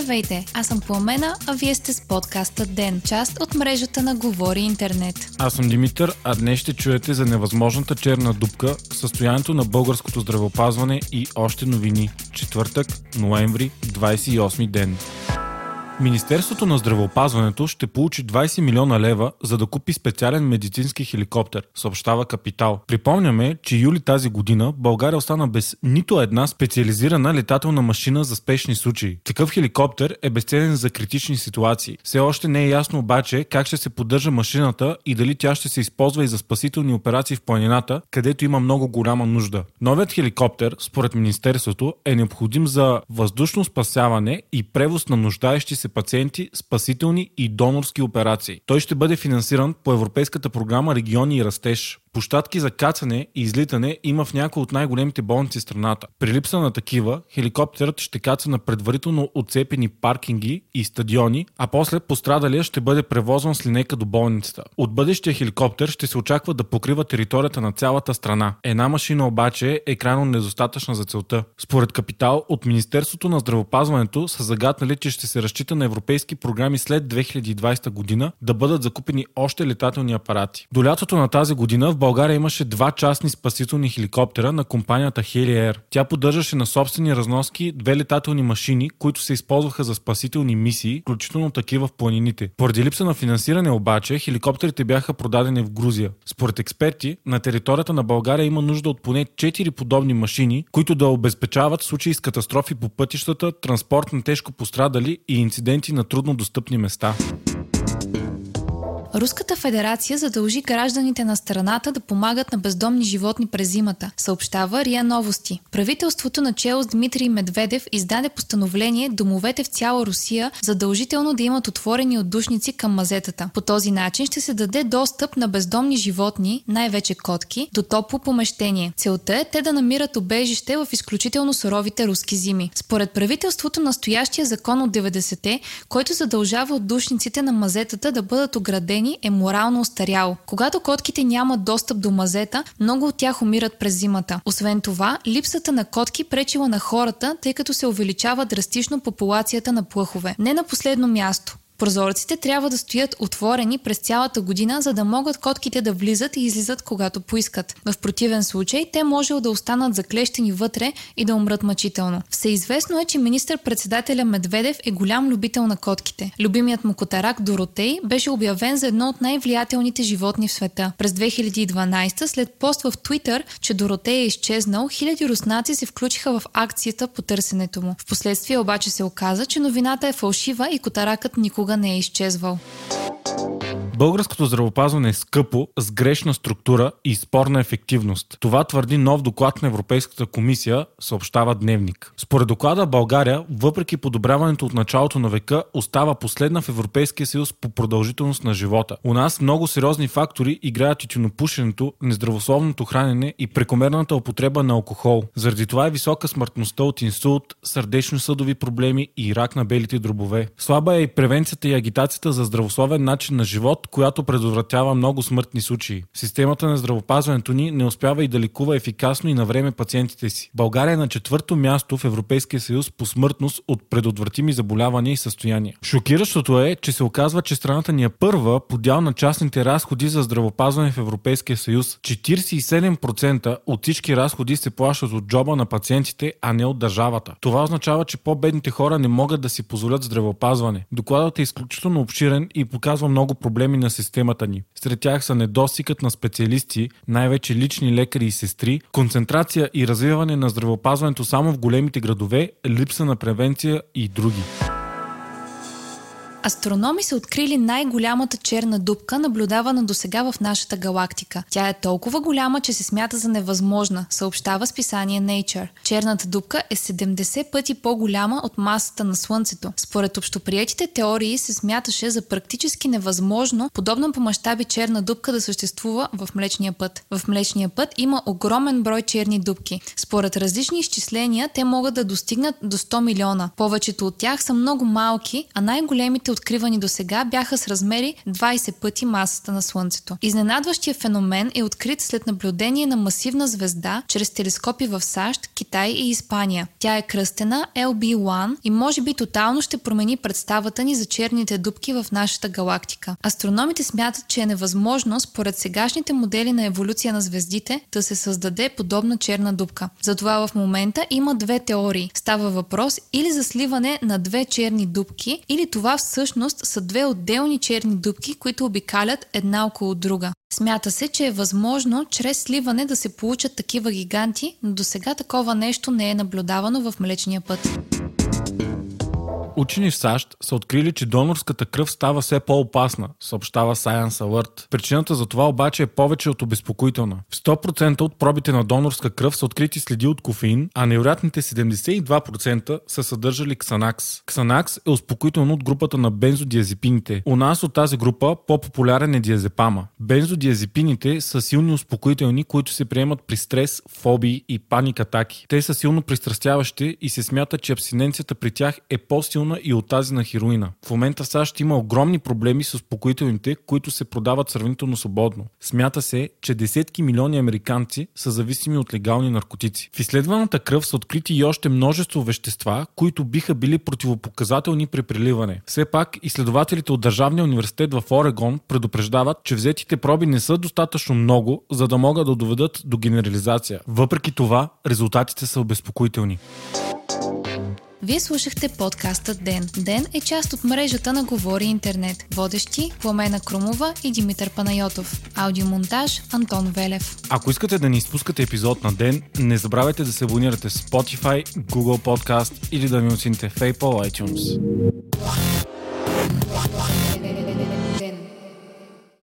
Здравейте, аз съм Пламена, а вие сте с подкаста ДЕН, част от мрежата на Говори Интернет. Аз съм Димитър, а днес ще чуете за невъзможната черна дупка, състоянието на българското здравеопазване и още новини. Четвъртък, ноември, 28 ден. Министерството на здравеопазването ще получи 20 милиона лева, за да купи специален медицински хеликоптер, съобщава Капитал. Припомняме, че юли тази година България остана без нито една специализирана летателна машина за спешни случаи. Такъв хеликоптер е безценен за критични ситуации. Все още не е ясно обаче как ще се поддържа машината и дали тя ще се използва и за спасителни операции в планината, където има много голяма нужда. Новият хеликоптер, според Министерството, е необходим за въздушно спасяване и превоз на нуждаещи се се пациенти, спасителни и донорски операции. Той ще бъде финансиран по Европейската програма Региони и растеж. Площадки за кацане и излитане има в някои от най-големите болници в страната. При липса на такива, хеликоптерът ще каца на предварително отцепени паркинги и стадиони, а после пострадалия ще бъде превозван с линейка до болницата. От бъдещия хеликоптер ще се очаква да покрива територията на цялата страна. Една машина обаче е крайно недостатъчна за целта. Според Капитал от Министерството на здравопазването са загаднали, че ще се разчита на европейски програми след 2020 година да бъдат закупени още летателни апарати. До лятото на тази година в България имаше два частни спасителни хеликоптера на компанията Heli Air. Тя поддържаше на собствени разноски две летателни машини, които се използваха за спасителни мисии, включително такива в планините. Поради липса на финансиране обаче, хеликоптерите бяха продадени в Грузия. Според експерти, на територията на България има нужда от поне 4 подобни машини, които да обезпечават случаи с катастрофи по пътищата, транспорт на тежко пострадали и инциденти на трудно достъпни места. Руската федерация задължи гражданите на страната да помагат на бездомни животни през зимата, съобщава Рия Новости. Правителството на чело с Дмитрий Медведев издаде постановление домовете в цяла Русия задължително да имат отворени отдушници към мазетата. По този начин ще се даде достъп на бездомни животни, най-вече котки, до топло помещение. Целта е те да намират обежище в изключително суровите руски зими. Според правителството настоящия закон от 90-те, който задължава отдушниците на мазетата да бъдат оградени години е морално устарял. Когато котките нямат достъп до мазета, много от тях умират през зимата. Освен това, липсата на котки пречила на хората, тъй като се увеличава драстично популацията на плъхове. Не на последно място. Прозорците трябва да стоят отворени през цялата година, за да могат котките да влизат и излизат когато поискат. В противен случай те може да останат заклещени вътре и да умрат мъчително. Всеизвестно е, че министър-председателя Медведев е голям любител на котките. Любимият му котарак Доротей беше обявен за едно от най-влиятелните животни в света. През 2012, след пост в Твитър, че Доротей е изчезнал, хиляди руснаци се включиха в акцията по търсенето му. Впоследствие обаче се оказа, че новината е фалшива и котаракът никога никога не е изчезвал. Българското здравопазване е скъпо, с грешна структура и спорна ефективност. Това твърди нов доклад на Европейската комисия, съобщава Дневник. Според доклада България, въпреки подобряването от началото на века, остава последна в Европейския съюз по продължителност на живота. У нас много сериозни фактори играят тютюнопушенето, нездравословното хранене и прекомерната употреба на алкохол. Заради това е висока смъртността от инсулт, сърдечно-съдови проблеми и рак на белите дробове. Слаба е и превенцията и агитацията за здравословен начин на живот, която предотвратява много смъртни случаи. Системата на здравопазването ни не успява и да ликува ефикасно и на време пациентите си. България е на четвърто място в Европейския съюз по смъртност от предотвратими заболявания и състояния. Шокиращото е, че се оказва, че страната ни е първа по дял на частните разходи за здравопазване в Европейския съюз. 47% от всички разходи се плащат от джоба на пациентите, а не от държавата. Това означава, че по-бедните хора не могат да си позволят здравеопазване. Докладът е изключително обширен и показва много проблеми проблеми на системата ни. Сред тях са недостигът на специалисти, най-вече лични лекари и сестри, концентрация и развиване на здравеопазването само в големите градове, липса на превенция и други. Астрономи са открили най-голямата черна дупка, наблюдавана до сега в нашата галактика. Тя е толкова голяма, че се смята за невъзможна, съобщава списание Nature. Черната дупка е 70 пъти по-голяма от масата на Слънцето. Според общоприетите теории се смяташе за практически невъзможно подобна по мащаби черна дупка да съществува в Млечния път. В Млечния път има огромен брой черни дупки. Според различни изчисления, те могат да достигнат до 100 милиона. Повечето от тях са много малки, а най-големите откривани до сега, бяха с размери 20 пъти масата на Слънцето. Изненадващия феномен е открит след наблюдение на масивна звезда чрез телескопи в САЩ, Китай и Испания. Тя е кръстена LB1 и може би тотално ще промени представата ни за черните дубки в нашата галактика. Астрономите смятат, че е невъзможно според сегашните модели на еволюция на звездите да се създаде подобна черна дупка. Затова в момента има две теории. Става въпрос или за сливане на две черни дупки, или това всъщност са две отделни черни дупки, които обикалят една около друга. Смята се, че е възможно чрез сливане да се получат такива гиганти, но до сега такова нещо не е наблюдавано в Млечния път. Учени в САЩ са открили, че донорската кръв става все по-опасна, съобщава Science Alert. Причината за това обаче е повече от обезпокоителна. В 100% от пробите на донорска кръв са открити следи от кофеин, а невероятните 72% са съдържали ксанакс. Ксанакс е успокоително от групата на бензодиазепините. У нас от тази група по-популярен е диазепама. Бензодиазепините са силни успокоителни, които се приемат при стрес, фобии и паник атаки. Те са силно пристрастяващи и се смята, че абстиненцията при тях е по-силна силна и от тази на хероина. В момента САЩ има огромни проблеми с успокоителните, които се продават сравнително свободно. Смята се, че десетки милиони американци са зависими от легални наркотици. В изследваната кръв са открити и още множество вещества, които биха били противопоказателни при приливане. Все пак, изследователите от Държавния университет в Орегон предупреждават, че взетите проби не са достатъчно много, за да могат да доведат до генерализация. Въпреки това, резултатите са обезпокоителни. Вие слушахте подкаста Ден. Ден е част от мрежата на Говори Интернет. Водещи Пламена Крумова и Димитър Панайотов. Аудиомонтаж Антон Велев. Ако искате да ни изпускате епизод на ден, не забравяйте да се абонирате в Spotify, Google Podcast или да ми оцените в Apple iTunes.